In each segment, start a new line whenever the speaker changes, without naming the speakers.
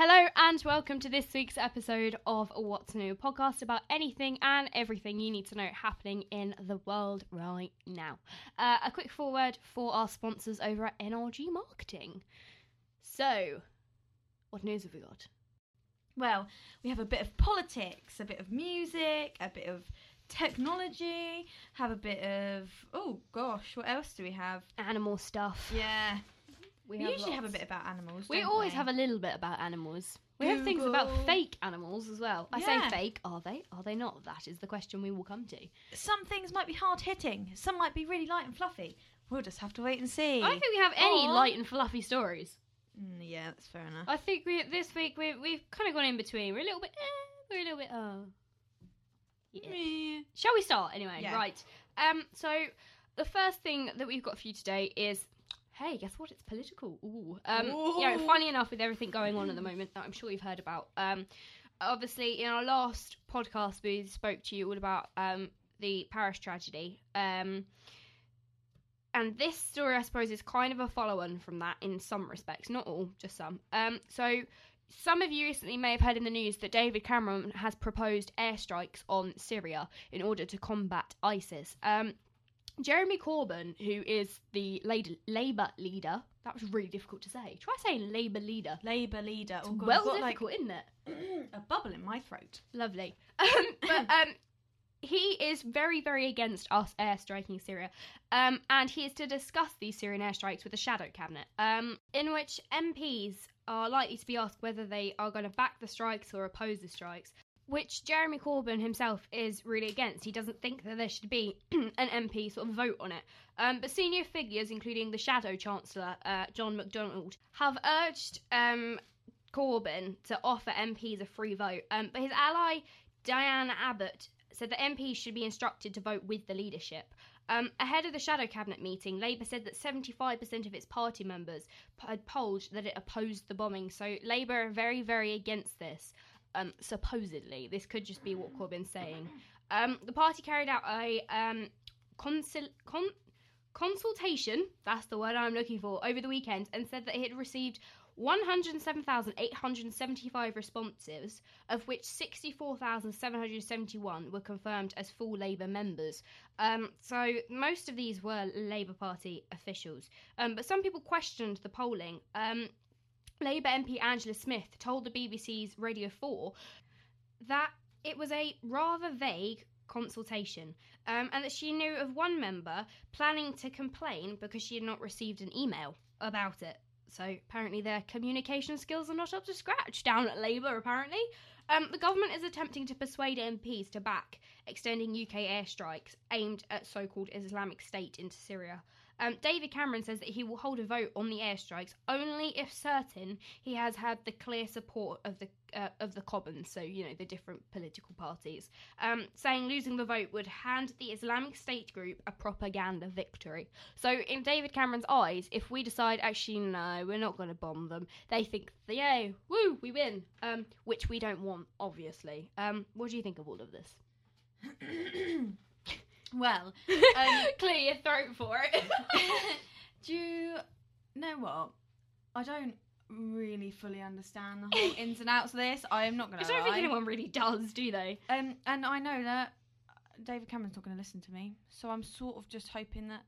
Hello and welcome to this week's episode of What's New, a podcast about anything and everything you need to know happening in the world right now. Uh, a quick forward for our sponsors over at NRG Marketing. So, what news have we got?
Well, we have a bit of politics, a bit of music, a bit of technology, have a bit of oh gosh, what else do we have?
Animal stuff.
Yeah, we, usually have a bit about animals.
We
don't
always
we?
have a little bit about animals. We have things about fake animals as well. I
Yeah.
say fake, are they? Are they not? That is the question we will come to.
Some things might be hard hitting. Some might be really light and fluffy. We'll just have to wait and see.
I don't think we have any light and fluffy stories.
Mm, yeah, that's fair enough.
I think we this week we we've kind of gone in between. We're a little bit, eh, we're a little bit, oh, yeah.
Meh.
Shall we start anyway?
Yeah.
Right. Um. So the first thing that we've got for you today is, hey, guess what? It's political. Ooh. Um. You know, funny enough, with everything going on at the moment, that I'm sure you've heard about. Um. Obviously, in our last podcast, we spoke to you all about um the Paris tragedy. Um. And this story, I suppose, is kind of a follow-on from that in some respects, not all, just some. Um. So some of you recently may have heard in the news that David Cameron has proposed airstrikes on Syria in order to combat ISIS. Um, Jeremy Corbyn, who is the Labour leader, that was really difficult to say. Try saying Labour leader.
Labour leader. Oh, God,
well
got, like,
difficult, isn't it?
a bubble in my throat.
Lovely. Um, but um, he is very, very against us airstriking Syria. Um, and he is to discuss these Syrian airstrikes with the shadow cabinet, um, in which MPs are likely to be asked whether they are going to back the strikes or oppose the strikes. Which Jeremy Corbyn himself is really against. He doesn't think that there should be an MP sort of vote on it. Um, but senior figures, including the Shadow Chancellor uh, John McDonnell, have urged um, Corbyn to offer MPs a free vote. Um, but his ally Diane Abbott said that MPs should be instructed to vote with the leadership. Um, ahead of the shadow cabinet meeting, Labour said that 75% of its party members had polled that it opposed the bombing. So Labour are very, very against this. Um, supposedly, this could just be what Corbyn's saying. Um, the party carried out a um, consul- con- consultation. That's the word I'm looking for over the weekend, and said that it had received 107,875 responses, of which 64,771 were confirmed as full Labour members. Um, so most of these were Labour Party officials. Um, but some people questioned the polling. Um, Labour MP Angela Smith told the BBC's Radio 4 that it was a rather vague consultation um, and that she knew of one member planning to complain because she had not received an email about it. So apparently their communication skills are not up to scratch down at Labour, apparently. Um, the government is attempting to persuade MPs to back extending UK airstrikes aimed at so called Islamic State into Syria. Um, David Cameron says that he will hold a vote on the airstrikes only if certain he has had the clear support of the uh, of the Commons, so you know the different political parties, um, saying losing the vote would hand the Islamic State group a propaganda victory. So in David Cameron's eyes, if we decide actually no, we're not going to bomb them, they think yay, woo, we win, um, which we don't want, obviously. Um, what do you think of all of this?
well, um,
Clear your throat for it.
do you know what? I don't really fully understand the whole ins and outs of this. I am not going to.
I don't think anyone really does, do they?
Um, and I know that David Cameron's not going to listen to me, so I'm sort of just hoping that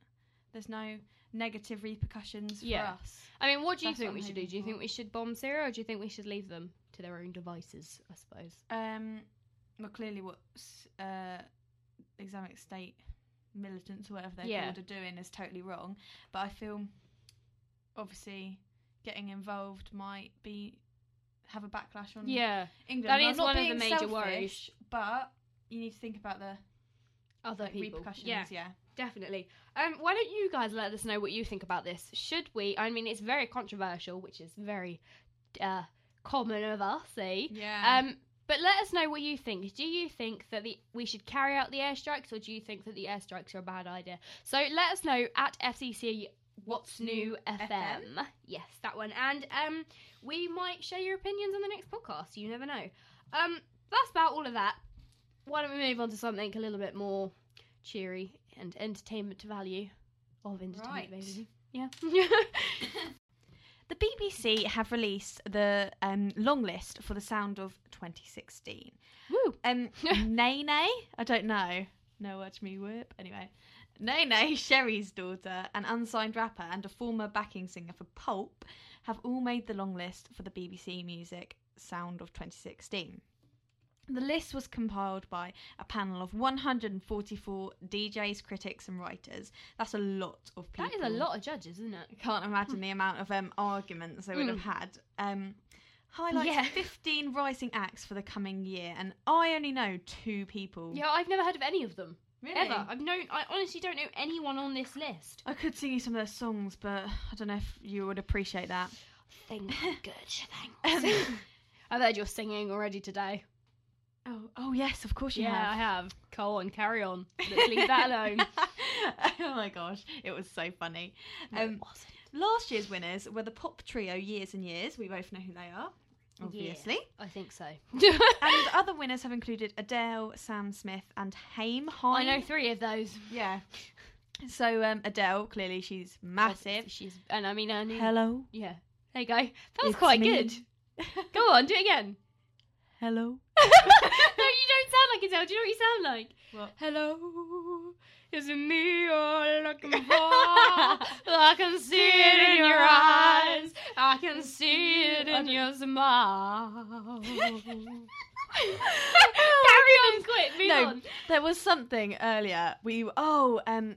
there's no negative repercussions
Yeah.
for us.
I mean, what do you
That's
think we
I'm
should do? Do you think we should bomb Syria, or do you think we should leave them to their own devices? I suppose.
Um, well, clearly, what uh, Islamic State militants or whatever they're
Yeah.
called are doing is totally wrong. But I feel, obviously, getting involved might be have a backlash on
Yeah,
England.
That
not
one of the major
selfish,
worries.
But you need to think about the
other
like, repercussions.
Yeah,
yeah.
definitely. Um, why don't you guys let us know what you think about this? Should we? I mean, it's very controversial, which is very uh, common of us, eh?
Yeah.
Um, but let us know what you think. Do you think that the we should carry out the airstrikes, or do you think that the airstrikes are a bad idea? So let us know at FCC What's New FM. Yes, that one. And um, we might share your opinions on the next podcast. You never know. Um, that's about all of that. Why don't we move on to something a little bit more cheery and entertainment value of entertainment,
Right.
basically. Yeah.
The BBC have released the um, long list for the sound of 2016.
Woo.
Um, Nene, I don't know. No watch me whip. Anyway, Neneh, Cherry's daughter, an unsigned rapper, and a former backing singer for Pulp, have all made the long list for the BBC Music Sound of 2016. The list was compiled by a panel of 144 DJs, critics, and writers. That's a lot of people.
That is a lot of judges, isn't it?
I can't imagine the amount of um, arguments they would have had. Um, highlights
Yeah.
15 rising acts for the coming year, and I only know two people.
Yeah, I've never heard of any of them
really?
ever. I've known. I honestly don't know anyone on this list.
I could sing you some of their songs, but I don't know if you would appreciate that.
Thank good. Thanks. I've heard you're singing already today.
Oh, oh yes, of course you
yeah, I
have.
have. Go on, carry on. Let's leave that alone.
oh my gosh, it was so funny.
No, it
Um,
wasn't.
Last year's winners were the pop trio Years and Years. We both know who they are, obviously.
I think so.
and other winners have included Adele, Sam Smith, and Haim.
I know three of those.
Yeah. So um, Adele, clearly she's massive.
She's and I mean, I mean
Hello.
yeah. There you go. That was
It's
quite
me.
good. Go on, do it again.
Hello.
No, you don't sound like. Do you know what you sound like?
What?
Hello, is it me you're looking for? I can see it in your eyes. I can see it in your smile. Carry on, quick, move
No,
on.
There was something earlier. We oh um,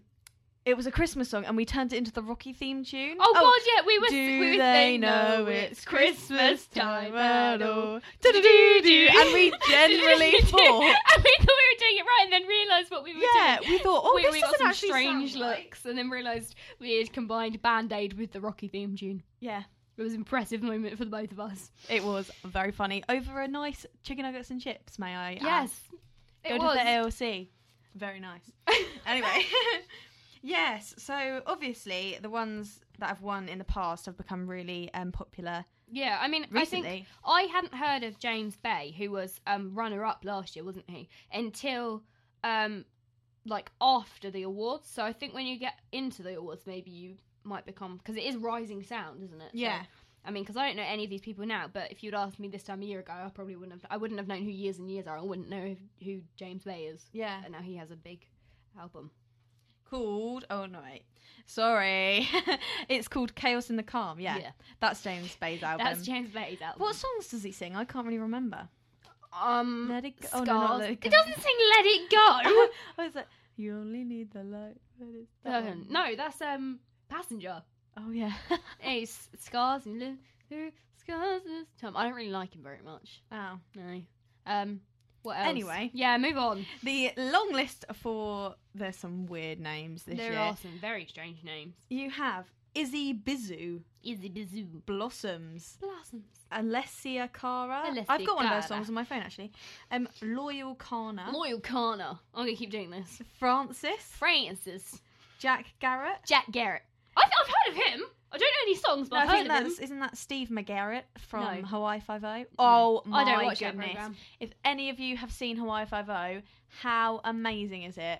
it was a Christmas song, and we turned it into the Rocky theme tune.
Oh, oh, God, yeah, we were.
Do
we were
they know it's Christmas time at all?
Do-do-do-do.
And we generally thought,
and we thought we were doing it right, and then realised what we were
yeah,
doing.
Yeah, we thought, oh,
we,
this
we got some strange looks, and then realised we had combined Band Aid with the Rocky theme tune.
Yeah,
It was an impressive moment for the both of us.
it was very funny over a nice chicken nuggets and chips. May I? add.
Yes,
Go
it
to
was.
the AOC. Very nice. anyway, yes. So obviously, the ones that have won in the past have become really um, popular
yeah, I mean, I think
recently.
I hadn't heard of James Bay, who was um, runner-up last year, wasn't he? Until um, like after the awards. So I think when you get into the awards, maybe you might become because it is rising sound, isn't it? So,
yeah.
I mean, because I don't know any of these people now, but if you'd asked me this time a year ago, I probably wouldn't have. I wouldn't have known who Years and Years are. I wouldn't know who James Bay is.
Yeah.
And now he has a big album.
Called. Oh no, wait. Sorry. it's called Chaos in the Calm. Yeah. That's James Bay's album.
That's James Bay's album.
what songs does he sing? I can't really remember.
Um,
Let it go.
Scars.
Oh, no, not Let It Go.
Doesn't sing "Let It Go."
I was like, you only need the light. But it's that one.
no, that's um Passenger.
Oh yeah.
Hey, s- scars and live through scars this time. I don't really like him very much.
oh.
No. Um. What else?
Anyway.
Yeah. Move on.
The long list for there's some weird names this
there
year.
There are some very strange names.
You have Izzy Bizu,
Izzy Bazoo.
Blossoms,
Blossoms.
Alessia Cara.
Alessia
I've got one of those songs on my phone actually. Um, Loyle Carner,
Loyle Carner. I'm gonna keep doing this.
Frances,
Frances.
Jack Garratt.
Jack Garratt. I've, I've heard of him. I don't know any songs, but
No, I
I've
think
heard of him.
that's isn't that Steve McGarrett from
No.
Hawaii Five O? Oh my
I don't watch that
goodness!
program.
If any of you have seen Hawaii Five O, how amazing is it?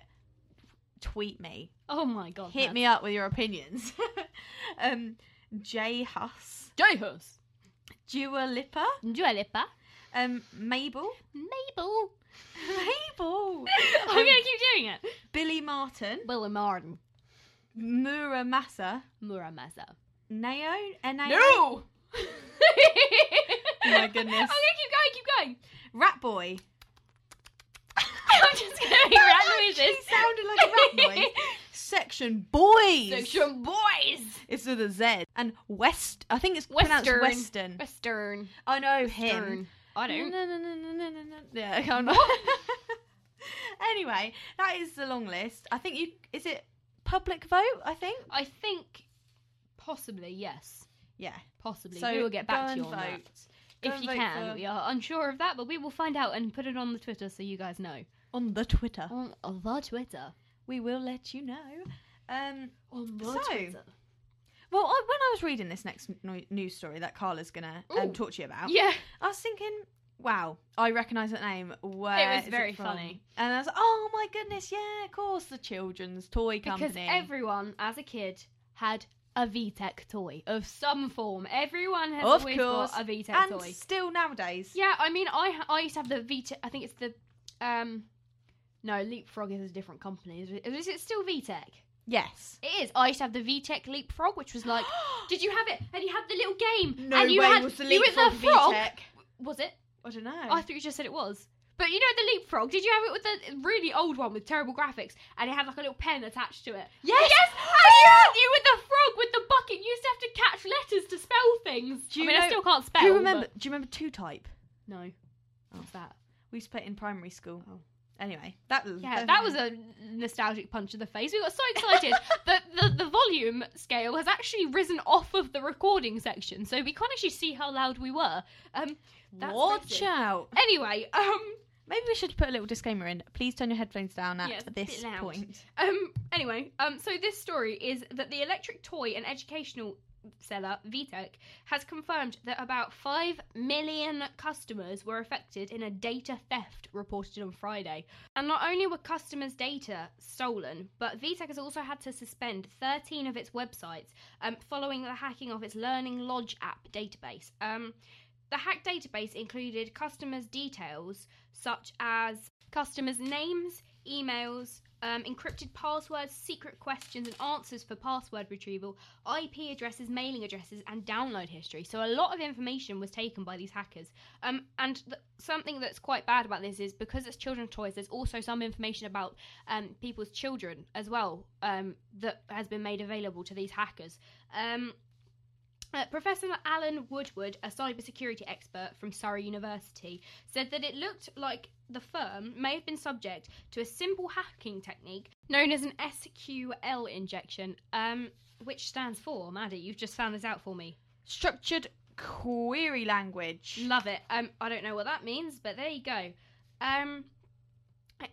Tweet me.
Oh my god.
Hit me up with your opinions. um, J Hus,
Joe Huss.
Dua Lipa,
Dua Lipa.
um, Mabel,
Mabel.
Mabel,
I'm gonna keep doing it.
Billie Marten,
Willie Martin.
Mura Masa,
Muramasa.
Nao, N-A-O?
No!
Oh my goodness.
I'm keep going, keep going.
Rat Boy.
I'm just gonna make rap noises.
She sounded like a rat noise. Section Boyz.
Section boys.
It's with a Z. And West. I think it's pronounced
Western.
Western.
Western.
I know him.
I don't.
No, no, no, no, no, no, no. Yeah, I'm not. anyway, that is the long list. I think you. Is it public vote? I think.
I think possibly yes.
Yeah.
Possibly.
So
we will get back to you on
vote.
that.
Go
If you can,
for-
we are unsure of that, but we will find out and put it on the Twitter so you guys know.
on the Twitter.
On the Twitter.
We will let you know. Um.
On
the So- Twitter. Well, I, when I was reading this next no- news story that Carla's gonna um, talk to you about,
Yeah.
I was thinking, wow, I recognise that name. Where
was very
from?
funny.
And I was like, oh my goodness, yeah, of course, the children's toy
Because
company.
everyone, as a kid, had a VTech toy of some form. Everyone has
Of
always
course.
got a VTech
and
toy.
still nowadays.
Yeah, I mean, I I used to have the VTech. I think it's the um, no, Leapfrog is a different company. Is it, is it still VTech?
Yes.
It is. I used to have the VTech Leapfrog, which was like, did you have it? And you had the little game.
no
and you
way
had,
was the
you
leapfrog
with the frog.
VTech.
Was it?
I don't know.
I thought you just said it was. But you know the leapfrog. Did you have it with the really old one with terrible graphics, and it had like a little pen attached to it?
Yes!
Yes. And you you with the frog with the bucket. You used to have to catch letters to spell things.
Do you
I mean,
know-
I still can't spell.
do you remember?
but-
Do you remember Two Type?
No. What's that?
We used to play it in primary school.
Oh.
Anyway, that was
Yeah, that was a nostalgic punch in the face. We got so excited that the, the volume scale has actually risen off of the recording section, so we can't actually see how loud we were. Um, that's
Watch out.
anyway, um,
Maybe we should put a little disclaimer in. Please turn your headphones down at
Yeah, it's a
this
loud.
point.
Um. Anyway, um. So this story is that the electric toy and educational seller VTech has confirmed that about five million customers were affected in a data theft reported on Friday. And not only were customers' data stolen, but VTech has also had to suspend 13 of its websites um, following the hacking of its Learning Lodge app database. Um, the hacked database included customers' details such as customers' names, emails, um, encrypted passwords, secret questions, and answers for password retrieval, IP addresses, mailing addresses, and download history. So a lot of information was taken by these hackers. Um, and th- something that's quite bad about this is because it's children's toys. There's also some information about um, people's children as well um, that has been made available to these hackers. Um, uh, Professor Alan Woodward, a cybersecurity expert from Surrey University, said that it looked like the firm may have been subject to a simple hacking technique known as an SQL injection, um, which stands for, Maddie, you've just found this out for me.
Structured query language.
Love it. Um, I don't know what that means, but there you go. Um,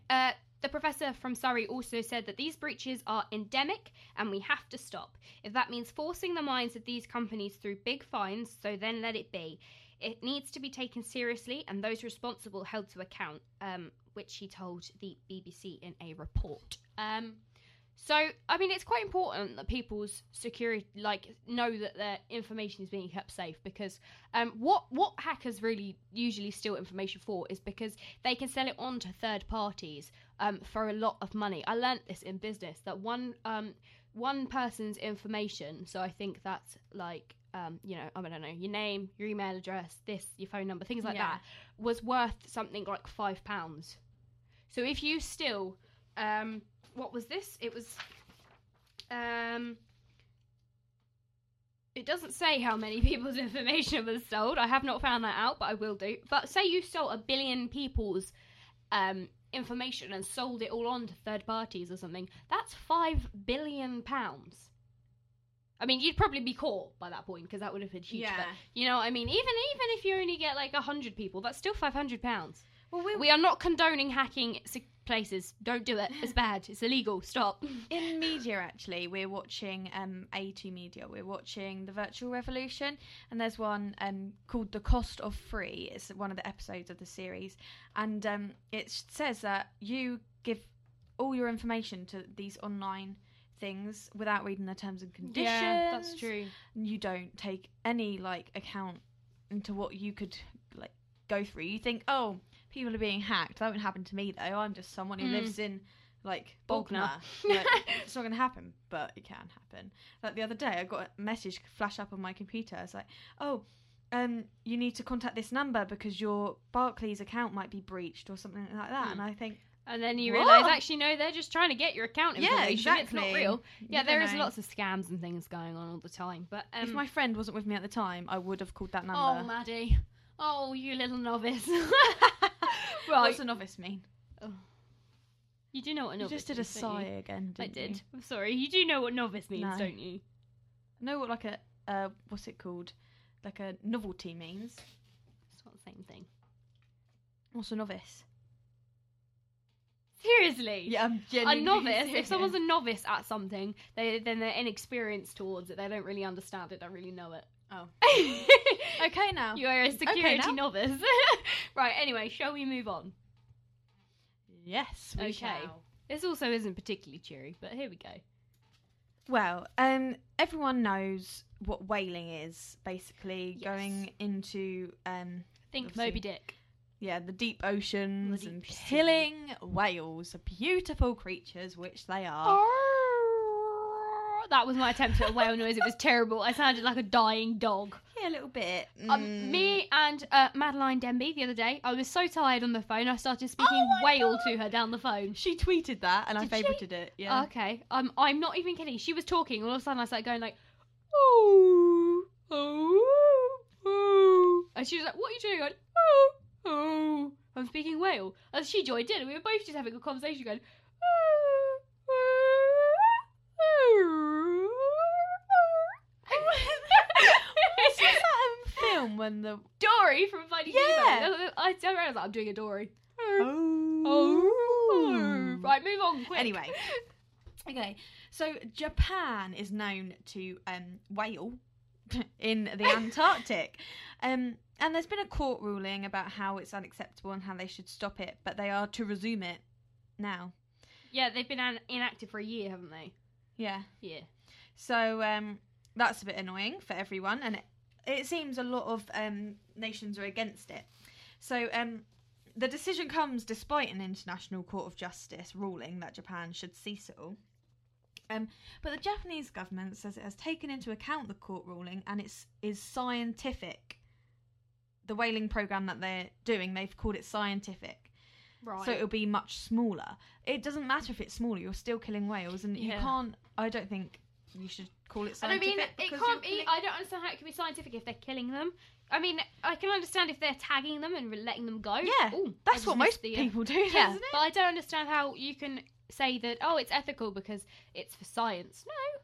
uh, the professor from Surrey also said that these breaches are endemic and we have to stop. If that means forcing the minds of these companies through big fines, so then let it be. It needs to be taken seriously and those responsible held to account, um, which he told the BBC in a report. Um, so, I mean, it's quite important that people's security, like, know that their information is being kept safe because um, what what hackers really usually steal information for is because they can sell it on to third parties um, for a lot of money. I learnt this in business that one um, one person's information. So I think that's like um, you know I don't know your name, your email address, this, your phone number, things like
Yeah.
that was worth something like five pounds. So if you steal, um, what was this? It was. Um, it doesn't say how many people's information was sold. I have not found that out, but I will do. But say you stole a billion people's um, information and sold it all on to third parties or something. That's five billion pounds. I mean, you'd probably be caught by that point because that would have been huge.
Yeah.
But you know, what I mean, even even if you only get like a hundred people, that's still five hundred pounds.
Well, we,
We are not condoning hacking places. Don't do it. It's bad. It's illegal. Stop.
in media actually we're watching um a2 media we're watching the virtual revolution and there's one um called the cost of free it's one of the episodes of the series and um it says that you give all your information to these online things without reading the terms and conditions
Yeah, that's true.
you don't take any like account into what you could like go through you think oh people are being hacked that won't happen to me though i'm just someone who
Mm.
lives in like
Bognor.
It's not going to happen but it can happen like the other day i got a message flash up on my computer it's like oh um, you need to contact this number because your Barclays account might be breached or something like that.
Mm.
And I think,
And then you realise, actually, no, they're just trying to get your account
Yeah,
information. It's not real. Yeah, there is
know.
lots of scams and things going on all the time. But um,
if my friend wasn't with me at the time, I would have called that number.
oh, Maddie, oh, you little novice. right,
What's a novice mean?
you do know what a novice.
You just did a
means, don't
sigh
you?
again.
I
Didn't
did. I'm sorry. You do know what novice means,
No.
don't you?
know what like a uh, what's it called? Like a novelty means.
It's not the same thing.
What's a novice?
Seriously.
Yeah, I'm genuinely
A
genuinely
novice, if
serious.
someone's a novice at something, they then they're inexperienced towards it. They don't really understand it. They don't really know it.
Oh.
okay.
okay now.
You are a security
now.
novice. right. Anyway, shall we move on?
Yes, we
Okay.
shall.
This also isn't particularly cheery, but here we go.
Well, um, everyone knows what whaling is. Basically,
Yes.
going into um,
Think Moby Dick.
yeah, the deep oceans
The
and
deep sea.
killing whales, beautiful creatures which they are.
That was my attempt at a whale noise. It was terrible. I sounded like a dying dog.
Yeah, a little bit.
Um,
Mm.
me and uh, Madeline Denby the other day, I was so tired on the phone, I started speaking
Oh
whale
God.
to her down the phone.
She tweeted that, and I
Did she?
favorited it. Yeah.
Okay, um, I'm not even kidding. She was talking, all of a sudden I started going like, oh, oh, oh, and she was like, "What are you doing?" Going, oh, oh. I'm speaking whale, and she joined in, and we were both just having a conversation, going, oh,
when the
Dory from Finding
Yeah.
Nemo. I turned around, I was like, "I'm doing a Dory."
oh
Oh, right, move on. Quick.
Anyway, okay. So Japan is known to um, whale in the Antarctic, um, and there's been a court ruling about how it's unacceptable and how they should stop it, but they are to resume it now.
yeah, they've been an- inactive for a year, haven't they?
Yeah.
Yeah.
So um, that's a bit annoying for everyone, and it, it seems a lot of um, nations are against it. So um, the decision comes despite an international court of justice ruling that Japan should cease it all. Um, but the Japanese government says it has taken into account the court ruling and it's is scientific. The whaling program that they're doing, they've called it scientific.
Right.
So it'll be much smaller. It doesn't matter if it's smaller; you're still killing whales, and you can't. I don't think you should call it scientific.
I don't mean it can't be. I don't understand how it can be scientific if they're killing them. I mean, I can understand if they're tagging them and letting them go.
Yeah,
Ooh,
That's what most people do,
Yeah,
isn't it?
but I don't understand how you can say that. Oh, it's ethical because it's for science. No,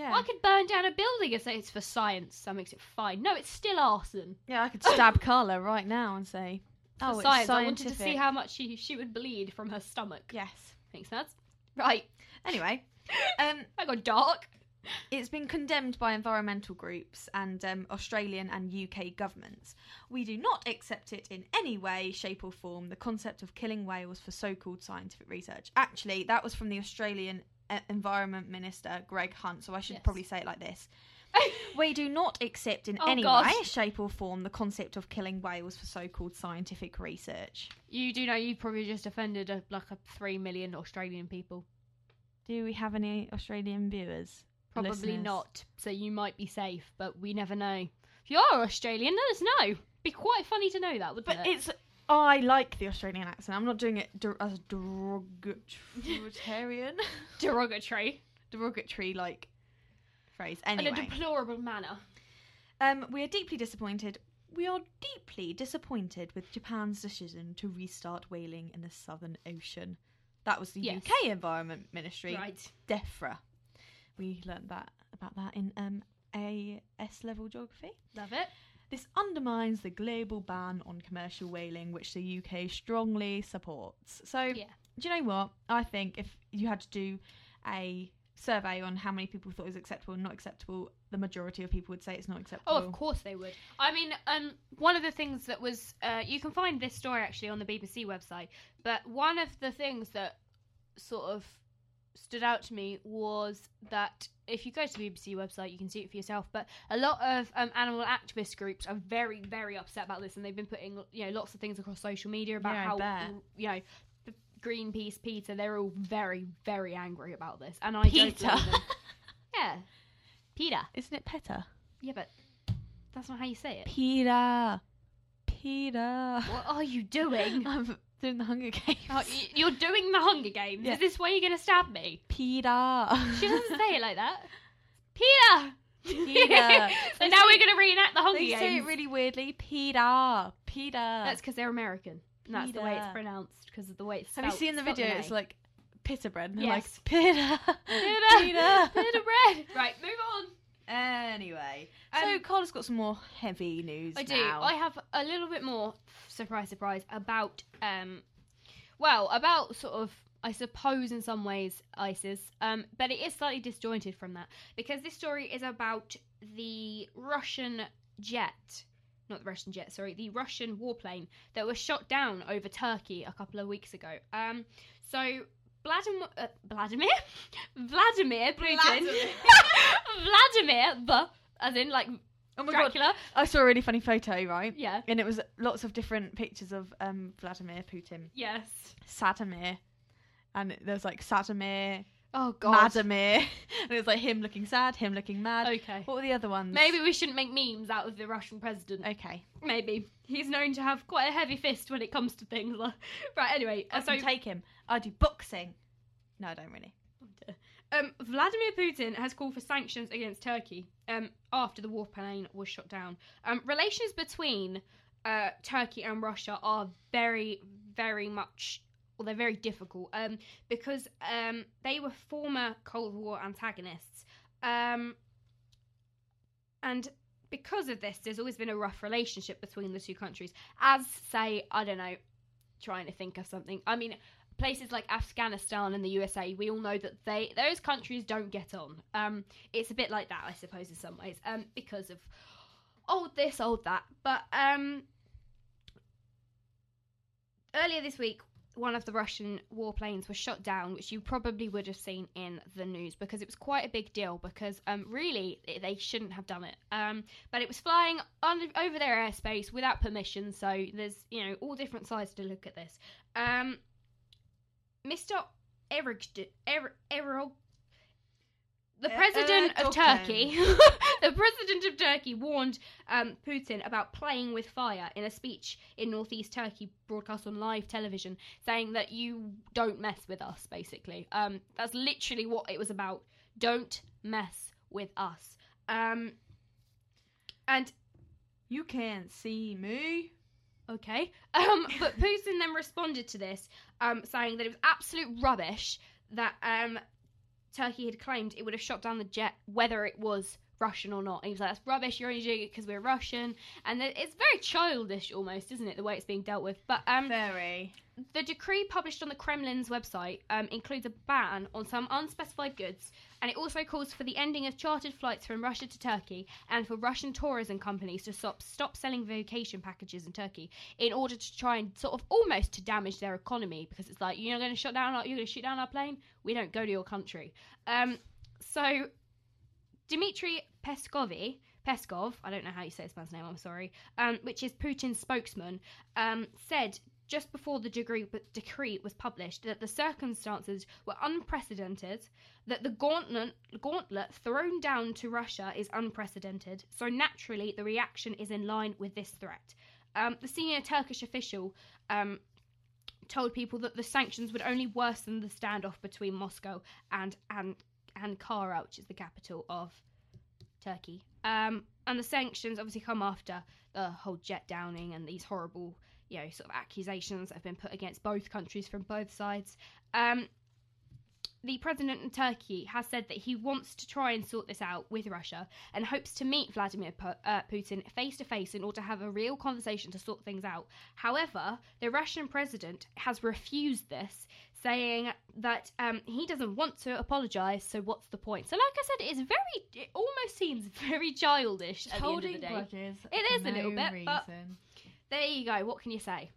Yeah,
I could burn down a building and say it's for science. That makes it fine. No, it's still arson.
yeah. I could stab Carla right now and say, "Oh, it's
science. I wanted to see how much she she would bleed from her stomach.
Yes.
Thanks, nuts. Right.
Anyway, um,
I got dark.
It's been condemned by environmental groups and um, Australian and UK governments. We do not accept it in any way, shape, or form. The concept of killing whales for so-called scientific research. Actually, that was from the Australian uh, Environment Minister Greg Hunt. So I should
Yes.
probably say it like this. We do not accept in
Oh,
any
God.
way, shape, or form the concept of killing whales for so called scientific research.
You do know you've probably just offended a, like a three million Australian people.
Do we have any Australian viewers?
Probably
Listeners?
not. So you might be safe, but we never know. If you are Australian, let us know. Be quite funny to know that, wouldn't
But
it?
it's. I like the Australian accent. I'm not doing it der- as derogatory,
derogatory
derogatory like phrase. Anyway.
in a deplorable manner.
um, we are deeply disappointed. We are deeply disappointed with Japan's decision to restart whaling in the Southern Ocean. That was the
Yes.
UK Environment Ministry,
Right.
DEFRA. We learnt that about that in um, a S level geography.
Love it.
This undermines the global ban on commercial whaling, which the UK strongly supports. So,
Yeah.
do you know what? I think if you had to do a survey on how many people thought it was acceptable and not acceptable, the majority of people would say it's not acceptable.
Oh, of course they would. I mean, um, one of the things that was, uh, you can find this story actually on the BBC website, but one of the things that sort of stood out to me was that if you go to the BBC website, you can see it for yourself. But a lot of um, animal activist groups are very, very upset about this, and they've been putting, you know, lots of things across social media about
Yeah,
how, you know, the Greenpeace, PETA, they're all very, very angry about this, and I don't
Peter.
them. Yeah, Peter.
Isn't it Peter?
Yeah, but that's not how you say it.
Peter. Peter.
What are you doing?
I'm doing the Hunger Games.
Oh, y- you're doing the Hunger Games.
Yeah.
Is this why you're going to stab me?
Peter.
She doesn't say it like that. Peter!
Peter.
so now we're going to reenact the Hunger
They
Games.
say it really weirdly. Peter. Peter.
That's because they're American. And that's the way it's pronounced because of the way it's
Have you seen the video? It's like pita bread. And they're
Yes.
like, Peter.
Peter!
Peter.
Peter bread! Right, move on.
Anyway. so
Um,
Carla's got some more heavy news
I do.
now.
I have a little bit more, surprise, surprise, about, um, well, about sort of, I suppose in some ways, ISIS, um, but it is slightly disjointed from that because this story is about the Russian jet, not the Russian jet, sorry, the Russian warplane that was shot down over Turkey a couple of weeks ago. Um, so Vladimir, uh, Vladimir, Vladimir Putin,
Vladimir.
The as in like
Oh my god!
Dracula.
I saw a really funny photo, right?
Yeah.
And it was lots of different pictures of um, Vladimir Putin,
Yes.
Sadamir, and there's like Sadamir,
Oh God.
Madamir, and it was like him looking sad, him looking mad.
Okay.
What were the other ones?
Maybe we shouldn't make memes out of the Russian president.
Okay.
Maybe he's known to have quite a heavy fist when it comes to things. right. Anyway,
I
uh, so
take him. I do boxing. No, I don't really.
um, Vladimir Putin has called for sanctions against Turkey um, after the warplane was shot down. Um, relations between uh, Turkey and Russia are very, very much, well, they're very difficult um, because um, they were former Cold War antagonists. Um, and because of this, there's always been a rough relationship between the two countries. As, say, I don't know, trying to think of something. I mean, places like Afghanistan and the USA, we all know that they those countries don't get on. Um, it's a bit like that, I suppose, in some ways, um, because of old this, old that. But um, earlier this week, one of the Russian warplanes was shot down, which you probably would have seen in the news because it was quite a big deal. Because um, really, they shouldn't have done it. Um, but it was flying over their airspace without permission. So there's you know all different sides to look at this. Um, Mr. Eric, er, Erol, the president of Turkey, the president of Turkey warned um, Putin about playing with fire in a speech in northeast Turkey, broadcast on live television, saying that you don't mess with us. Basically, um, that's literally what it was about. Don't mess with us. Um, and
You can't see me.
Okay. Um, but Putin then responded to this, um, saying that it was absolute rubbish that um, Turkey had claimed it would have shot down the jet, whether it was Russian or not. And he was like, "That's rubbish. You're only doing it because we're Russian." And it's very childish, almost, isn't it, the way it's being dealt with? But um,
Very.
the decree published on the Kremlin's website um, includes a ban on some unspecified goods, and it also calls for the ending of chartered flights from Russia to Turkey and for Russian tourism companies to stop stop selling vacation packages in Turkey in order to try and sort of almost to damage their economy because it's like you're going to shut down our, you're going to shoot down our plane. We don't go to your country. Um, so Dmitry Peskovi. Peskov, I don't know how you say this man's name, I'm sorry, um, which is Putin's spokesman, um, said just before the decree, decree was published that the circumstances were unprecedented, that the gauntlet, gauntlet thrown down to Russia is unprecedented, so naturally the reaction is in line with this threat. Um, the senior Turkish official um, told people that the sanctions would only worsen the standoff between Moscow and, and Ankara, which is the capital of Turkey. Um, and the sanctions obviously come after the whole jet downing and these horrible, you know, sort of accusations that have been put against both countries from both sides. Um, the president of Turkey has said that he wants to try and sort this out with Russia and hopes to meet Vladimir uh, Putin face to face in order to have a real conversation to sort things out. However, the Russian president has refused this, saying that um, he doesn't want to apologise. So what's the point? So, like I said, it's very. It almost seems very childish at the end of the day. It is a little
no
bit, but- There you go. What can you say?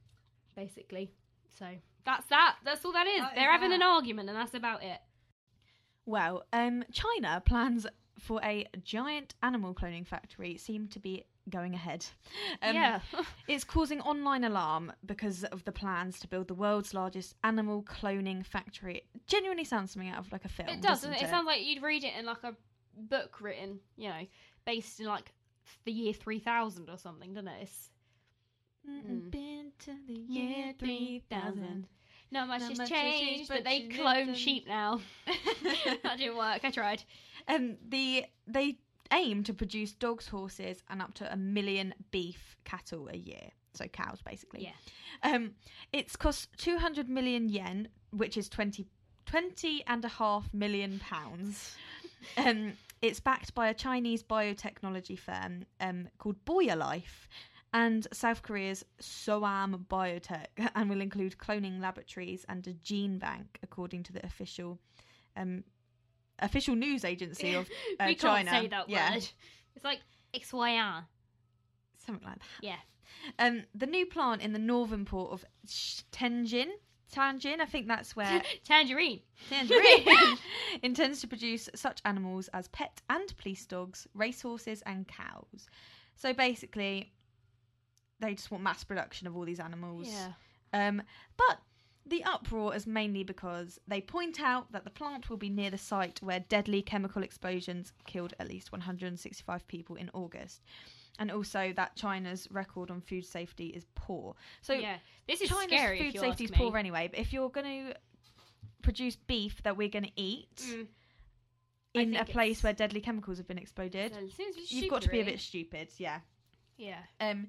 Basically, so that's that. That's all that is.
That is
They're having
that.
an argument, and that's about it.
Well, um, China plans for a giant animal cloning factory seem to be going ahead. Um,
yeah.
It's causing online alarm because of the plans to build the world's largest animal cloning factory. It genuinely sounds something out of like a film.
It does.
doesn't
Doesn't it? it sounds like you'd read it in like a book written, you know, based in like the year 3000 or something, doesn't it? It's Mm.
To the year 3000.
not much
Not
has
much
changed,
changed,
but
but
they clone sheep now. that didn't work. I tried.
Um, the they aim to produce dogs, horses, and up to a million beef cattle a year. So cows, basically.
Yeah.
Um, it's cost 200 million yen, which is 20, 20 and a half million pounds. Um, it's backed by a Chinese biotechnology firm um, called Boya Life and South Korea's Sooam Biotech, and will include cloning laboratories and a gene bank, according to the official um, official news agency of uh,
we
China.
can't say that
yeah,
word. It's like XYR.
something like that.
Yeah.
Um, the new plant in the northern port of Tianjin, Tianjin, I think that's where
Tangerine.
Tangerine intends to produce such animals as pet and police dogs, racehorses, and cows. So basically, they just want mass production of all these animals.
Yeah.
Um, but the uproar is mainly because they point out that the plant will be near the site where deadly chemical explosions killed at least 165 people in August. And also that China's record on food safety is poor. So
yeah. This is
China's
scary.
food safety is poor anyway. But if you're going to produce beef that we're going to eat
Mm.
In a place where deadly chemicals have been exploded,
So it seems a bit
you've got to be a bit stupid. Yeah.
Yeah.
Um.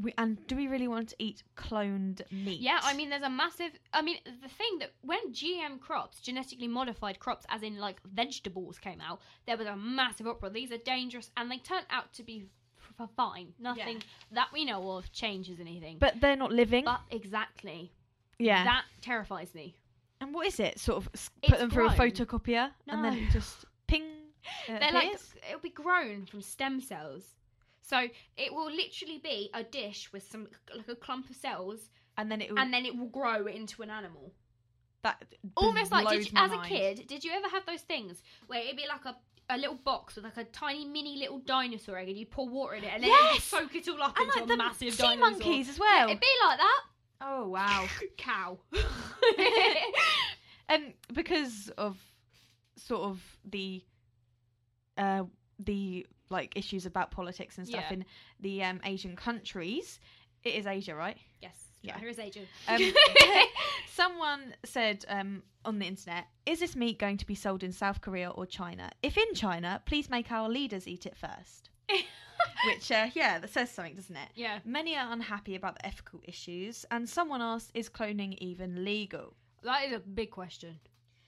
We, and do we really want to eat cloned meat?
Yeah, I mean, there's a massive. I mean, the thing that when GM crops, genetically modified crops, as in like vegetables, came out, there was a massive uproar. These are dangerous, and they turned out to be f- fine. Nothing that we know of changes anything.
but they're not living.
But exactly,
yeah.
that terrifies me.
and what is it? Sort of
It's
put them through a
grown.
photocopier and then just ping. uh,
They're like it'll be grown from stem cells, so it will literally be a dish with some like a clump of cells,
and then it will,
and then it will grow into an animal.
that
almost like did you, as a kid did you ever have those things where it'd be like a, a little box with like a tiny mini little dinosaur egg and you pour water in it and then
Yes!
soak it all up
and
into
like
a
the
massive
sea
dinosaur
monkeys as well.
it'd be like that
oh wow!
cow
and because of sort of the uh the like issues about politics and stuff
Yeah.
in the um Asian countries, it is Asia, right?
yes
Yeah.
here is agent
Um, someone said um, on the internet, "Is this meat going to be sold in South Korea or China? If in China, please make our leaders eat it first. Which, uh, yeah, that says something, doesn't it?
yeah
Many are unhappy about the ethical issues, and someone asked, "Is cloning even legal?"
that is a big question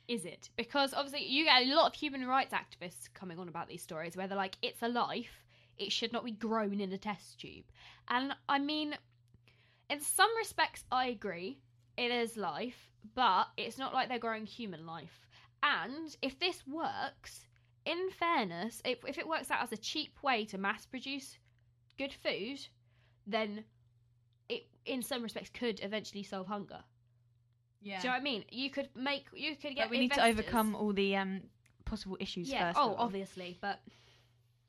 is it? Because obviously you get a lot of human rights activists coming on about these stories where they're like it's a life. It should not be grown in a test tube. And i mean in some respects i agree it is life but it's not like they're growing human life. And if this works in fairness if, if it works out as a cheap way to mass produce good food then it in some respects could eventually solve hunger
Yeah.
do you know what I mean? You could make, you could get.
but we need to
investors-
overcome all the um, possible issues
Yeah.
first.
oh, obviously, but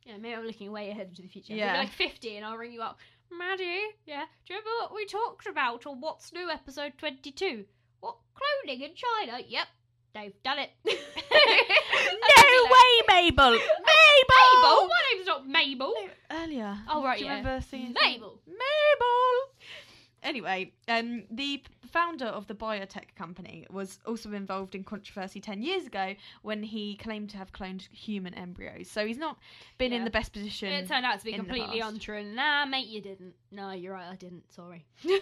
yeah, maybe I'm looking way ahead into the future.
Yeah.
Like 50, and I'll ring you up, Maddie. Yeah. Do you remember what we talked about on What's New episode 22? What cloning in China? Yep, they've done it.
No way, Mabel!
Mabel.
Mabel!
My name's not Mabel.
Earlier.
Oh, right,
Do you
yeah.
remember singing?
Mabel.
Mabel. Anyway, um, the founder of the biotech company was also involved in controversy 10 years ago when he claimed to have cloned human embryos. So he's not been in the best position.
It turned out to be completely untrue. Nah, mate, you didn't. No, you're right, I didn't. Sorry.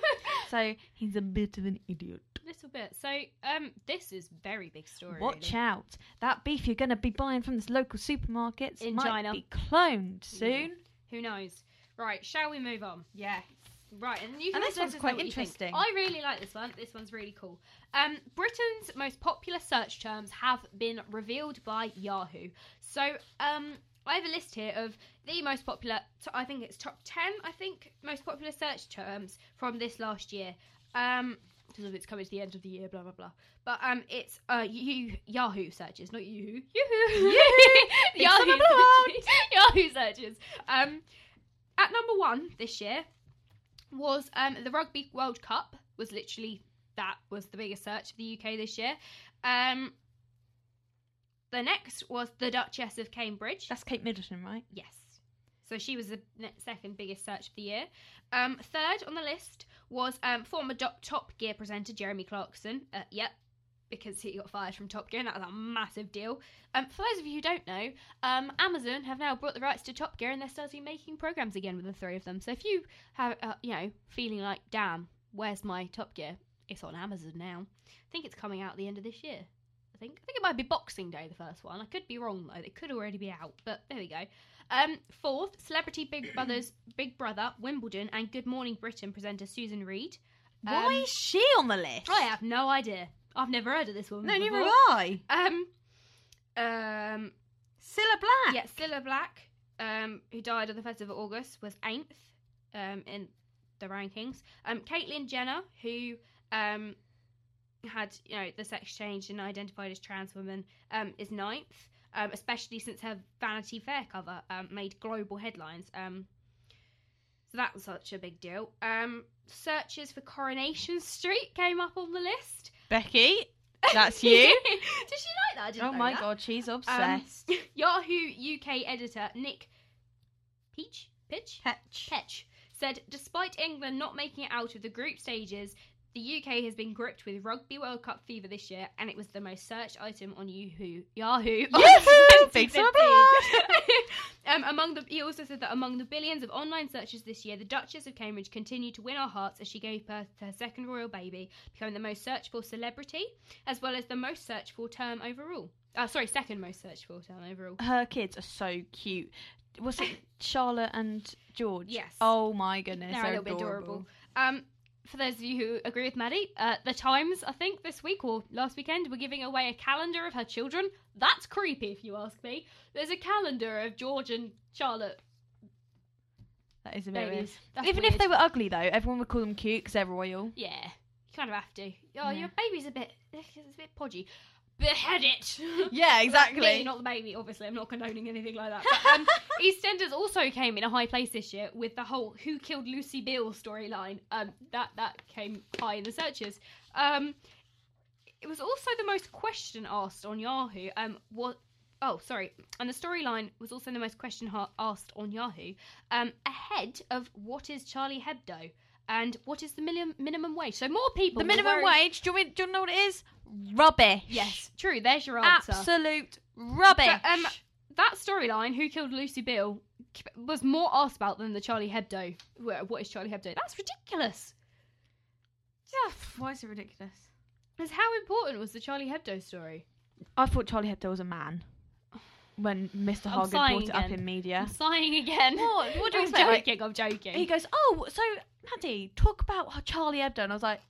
So he's a bit of an idiot.
little bit. So, um, this is very big story.
Watch
really.
out. That beef you're going to be buying from this local supermarket
In
might
China.
be cloned soon.
Who knows? Right, shall we move on?
Yeah.
Right, and you can
And this one's quite
know what you think.
interesting.
I really like this one. This one's really cool. Um, Britain's most popular search terms have been revealed by Yahoo. So, um, I have a list here of the most popular. I think it's top ten. I think most popular search terms from this last year. Um, because of it's coming to the end of the year, blah blah blah. But um, it's uh you Yahoo searches, not Yahoo. Yahoo. Yahoo
Thanks for the
searches. Yahoo searches. Um, at number one this year was um the Rugby World Cup was literally that was the biggest search of the UK this year. Um, the next was the Duchess of Cambridge.
That's Kate Middleton, right?
Yes. So she was the second biggest search of the year. Um, third on the list was um, former Do- Top Gear presenter Jeremy Clarkson. Uh, yep, because he got fired from Top Gear, and that was a massive deal. Um, for those of you who don't know, um, Amazon have now brought the rights to Top Gear, and they're starting making programs again with the three of them. So if you have, uh, you know, feeling like, damn, where's my Top Gear? It's on Amazon now. I think it's coming out at the end of this year. I think. I think it might be Boxing Day, the first one. I could be wrong though. It could already be out, but there we go. Um, fourth, Celebrity Big Brothers, Big Brother, Wimbledon, and Good Morning Britain presenter Susan Reid.
Why
Um,
is she on the list?
I have no idea. I've never heard of this woman.
No, neither have I.
Um, um,
Cilla Black.
yeah, Cilla Black, um, who died on the first of August, was eighth, um, in the rankings. Um, Caitlyn Jenner, who, um, had you know the sex changed and identified as trans woman um, is ninth, um, especially since her Vanity Fair cover um, made global headlines. Um, so that was such a big deal. Um, searches for Coronation Street came up on the list.
Becky, that's you.
Did she like that? I didn't
oh
know
my
that.
god, she's
Um,
obsessed.
Yahoo UK editor Nick Peach Pitch
Petch.
Petch said, despite England not making it out of the group stages, the UK has been gripped with Rugby World Cup fever this year, and it was the most searched item on Yahoo. Yahoo.
Yahoo! Big
um, among the, he also said that among the billions of online searches this year, the Duchess of Cambridge continued to win our hearts as she gave birth to her second royal baby, becoming the most searched for celebrity, as well as the most searched for term overall. Uh, sorry, second most searched for term overall.
Her kids are so cute. Was it Charlotte and George?
Yes.
Oh my goodness,
They're a
they're
little bit
adorable.
adorable. Um, for those of you who agree with Maddie, uh, the Times, I think, this week or last weekend, were giving away a calendar of her children. That's creepy, if you ask me. There's a calendar of George and Charlotte
That is a bit weird. Even
weird.
if they were ugly though, everyone would call them cute because they're royal.
Yeah, you kind of have to. Oh,
Yeah.
your baby's a bit, it's a bit podgy. Behead it.
Yeah,
Me,
exactly.
not the baby, obviously. I'm not condoning anything like that. But, um, EastEnders also came in a high place this year with the whole "Who Killed Lucy Beale" storyline. Um, that that came high in the searches. Um, it was also the most question asked on Yahoo. Um, what? Oh, sorry. And the storyline was also the most question ha- asked on Yahoo. Um, ahead of what is Charlie Hebdo and what is the minimum minimum wage. So more people.
The minimum
worried-
wage. Do you, do you know what it is? Rubbish.
Yes, true. There's your answer.
Absolute rubbish.
But, um, that storyline, Who Killed Lucy Beale, was more asked about than the Charlie Hebdo. What is Charlie Hebdo? That's ridiculous.
yeah. Why is it ridiculous?
Because how important was the Charlie Hebdo story?
I thought Charlie Hebdo was a man when Mr. Hogan brought it up in media.
I'm sighing again.
What? What do you
I'm
expect?
Joking. I'm joking.
he goes, "Oh, so Maddie, talk about Charlie Hebdo," and I was like,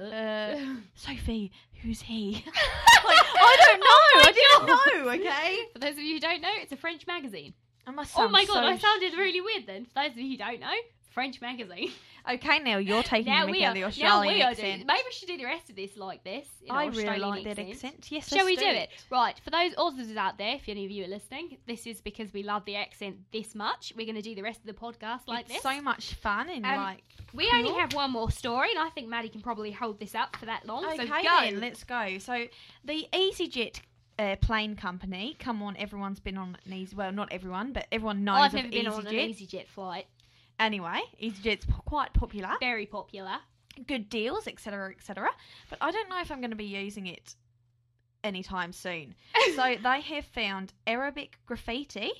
uh, "Sophie, who's he?" like, I don't know.
Oh
I didn't know. Okay.
For those of you who don't know, it's a French magazine.
I must
Oh
sound
my god,
so
I sounded really weird then. For those of you who don't know, French magazine.
Okay, now you're taking
now
the
we
mickey out
are.
the
Now
Australian
we are
accent.
doing. Maybe we should do the rest of this like this.
I
our
really
Australian
like that
accent.
accent. Yes,
Shall we do it? Right, for those Aussies out there, if any of you are listening, this is because we love the accent this much. We're going to do the rest of the podcast like
it's
this.
so much fun and
Um,
like.
we
cool.
only have one more story, and I think Maddie can probably hold this up for that long.
Okay,
so
then, let's go. So the EasyJet uh, plane company, come on, everyone's been on an easy. Well, not everyone, but everyone knows
I've
of
never been on an
EasyJet.
EasyJet flight.
Anyway, EasyJet's quite popular,
Very popular.
good deals, etc., etc. But I don't know if I'm going to be using it anytime soon. so they have found Arabic graffiti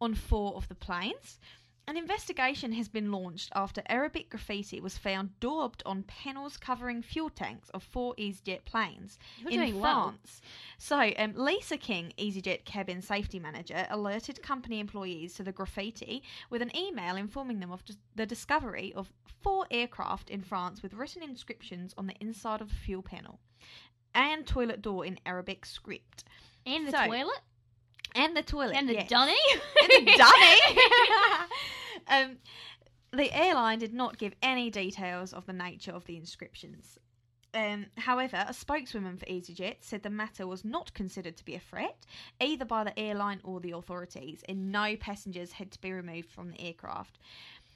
on four of the planes. An investigation has been launched after Arabic graffiti was found daubed on panels covering fuel tanks of four EasyJet planes
You're
in
doing well.
France. So, um, Lisa King, EasyJet cabin safety manager, alerted company employees to the graffiti with an email informing them of the discovery of four aircraft in France with written inscriptions on the inside of the fuel panel and toilet door in Arabic script.
And the
So,
toilet.
And the toilet.
And the
yes.
dunny.
And the dunny. um, the airline did not give any details of the nature of the inscriptions. Um, however, a spokeswoman for EasyJet said the matter was not considered to be a threat, either by the airline or the authorities, and no passengers had to be removed from the aircraft.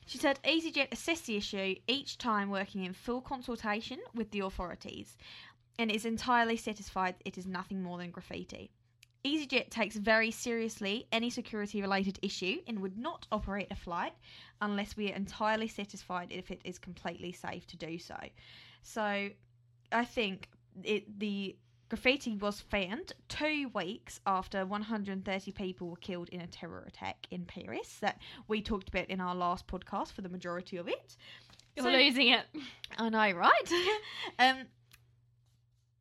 She said EasyJet assessed the issue each time working in full consultation with the authorities and is entirely satisfied it is nothing more than graffiti. EasyJet takes very seriously any security related issue and would not operate a flight unless we are entirely satisfied if it is completely safe to do so. So I think it, the graffiti was found two weeks after 130 people were killed in a terror attack in Paris that we talked about in our last podcast for the majority of it.
You're
So-
losing it.
I know, right? um,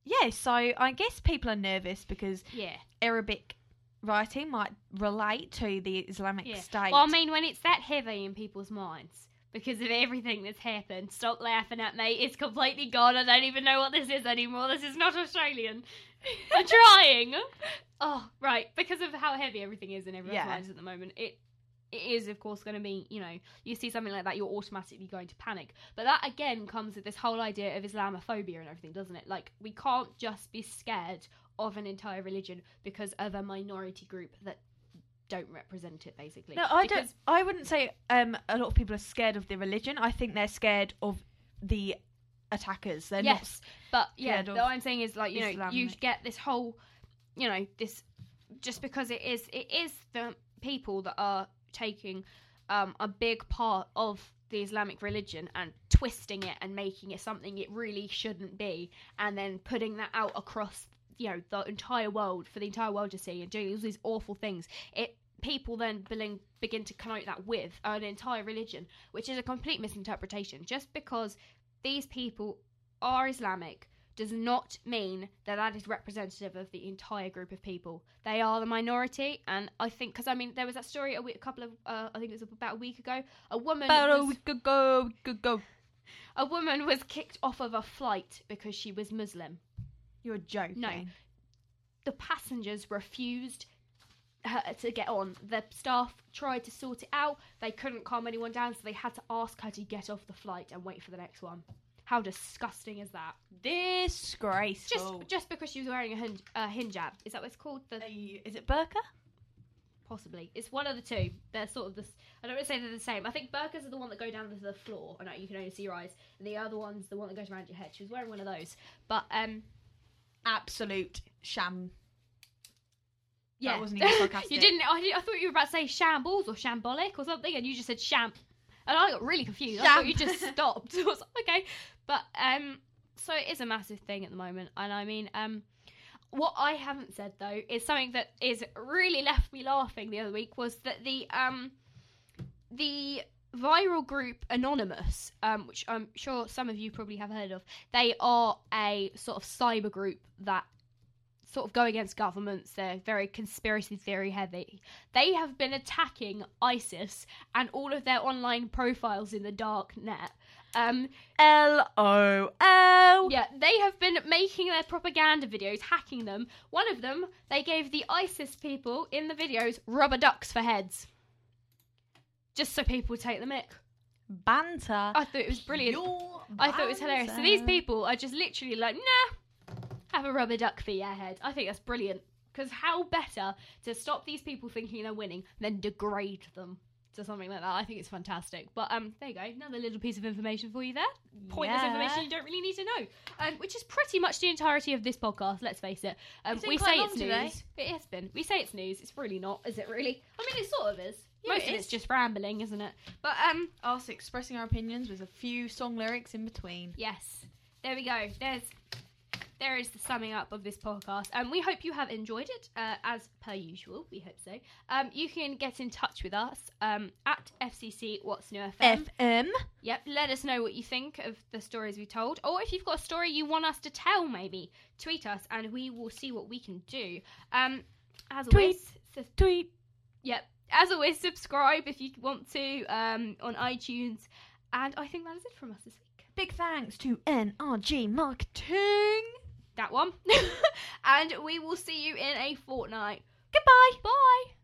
yeah, so I guess people are nervous because
Yeah.
Arabic writing might relate to the Islamic
Yeah.
State.
Well, I mean, when it's that heavy in people's minds because of everything that's happened, stop laughing at me. It's completely gone. I don't even know what this is anymore. This is not Australian. I'm trying. Oh, right. Because of how heavy everything is in everyone's
Yeah.
minds at the moment, it it is of course going to be you know you see something like that you're automatically going to panic but that again comes with this whole idea of islamophobia and everything doesn't it like we can't just be scared of an entire religion because of a minority group that don't represent it basically
No, I
Because-
don't. I wouldn't say um, a lot of people are scared of the religion. I think they're scared of the attackers. They're not.
yes but yeah what i'm saying is like you know you get this whole you know this just because it is it is the people that are taking um, a big part of the islamic religion and twisting it and making it something it really shouldn't be and then putting that out across you know the entire world for the entire world to see and doing all these awful things. It people then begin, begin to connote that with an entire religion which is a complete misinterpretation. Just because these people are Islamic does not mean that that is representative of the entire group of people. They are the minority, and I think because I mean there was that story a, week, a couple of uh, I think it was about a week ago. A woman
About a week ago, week ago.
a woman was kicked off of a flight because she was Muslim.
You're joking.
No. The passengers refused her to get on. The staff tried to sort it out. They couldn't calm anyone down, so they had to ask her to get off the flight and wait for the next one. How disgusting is that? Just
Disgraceful.
just because she was wearing a, hin- a hijab. Is that what it's called? The
A- is it burqa?
possibly. It's one of the two. They're sort of this. I don't want to say they're the same. I think burqas are the one that go down to the floor. Know you can only see your eyes. And the other one's the one that goes around your head. She was wearing one of those. But um,
Absolute sham.
yeah, that
wasn't even sarcastic.
you didn't. I, I thought you were about to say shambles or shambolic or something, and you just said sham. And I got really confused. I thought you just stopped. I was like, okay, but um, so it is a massive thing at the moment, and I mean, um, what I haven't said though is something that is really left me laughing the other week was that the um, the viral group Anonymous, um, which I'm sure some of you probably have heard of, they are a sort of cyber group that sort of go against governments. They're very conspiracy theory heavy. They have been attacking ISIS and all of their online profiles in the dark net. Um,
L O L.
yeah, they have been making their propaganda videos, hacking them. One of them, they gave the ISIS people in the videos rubber ducks for heads. Just so people would take the mick.
Banter.
I thought it was brilliant.
Pure
I thought it was hilarious. So these people are just literally like, nah, have a rubber duck for your head. I think that's brilliant. Because how better to stop these people thinking they're winning than degrade them to something like that? I think it's fantastic. But um, there you go, another little piece of information for you there. Pointless
Yeah.
information you don't really need to know. Um, which is pretty much the entirety of this podcast. Let's face it. Um,
It's
we say it's
today.
news. It has been. We say it's news. It's really not, is it? Really? I mean, it sort of is.
Yeah,
Most
it
of
is.
it's just rambling, isn't it? But um,
Us expressing our opinions with a few song lyrics in between.
Yes. There we go. There's there is the summing up of this podcast. And um, we hope you have enjoyed it, uh, as per usual. We hope so. Um, you can get in touch with us um, at FCC What's New FM.
FM.
Yep, let us know what you think of the stories we told. Or if you've got a story you want us to tell, maybe, tweet us and we will see what we can do. Um, as
Tweet.
always, sus-
Tweet.
yep, as always, subscribe if you want to um, on iTunes. And I think that is it from us this week.
Big thanks to NRG Marketing.
that one. and we will see you in a fortnight.
Goodbye.
Bye.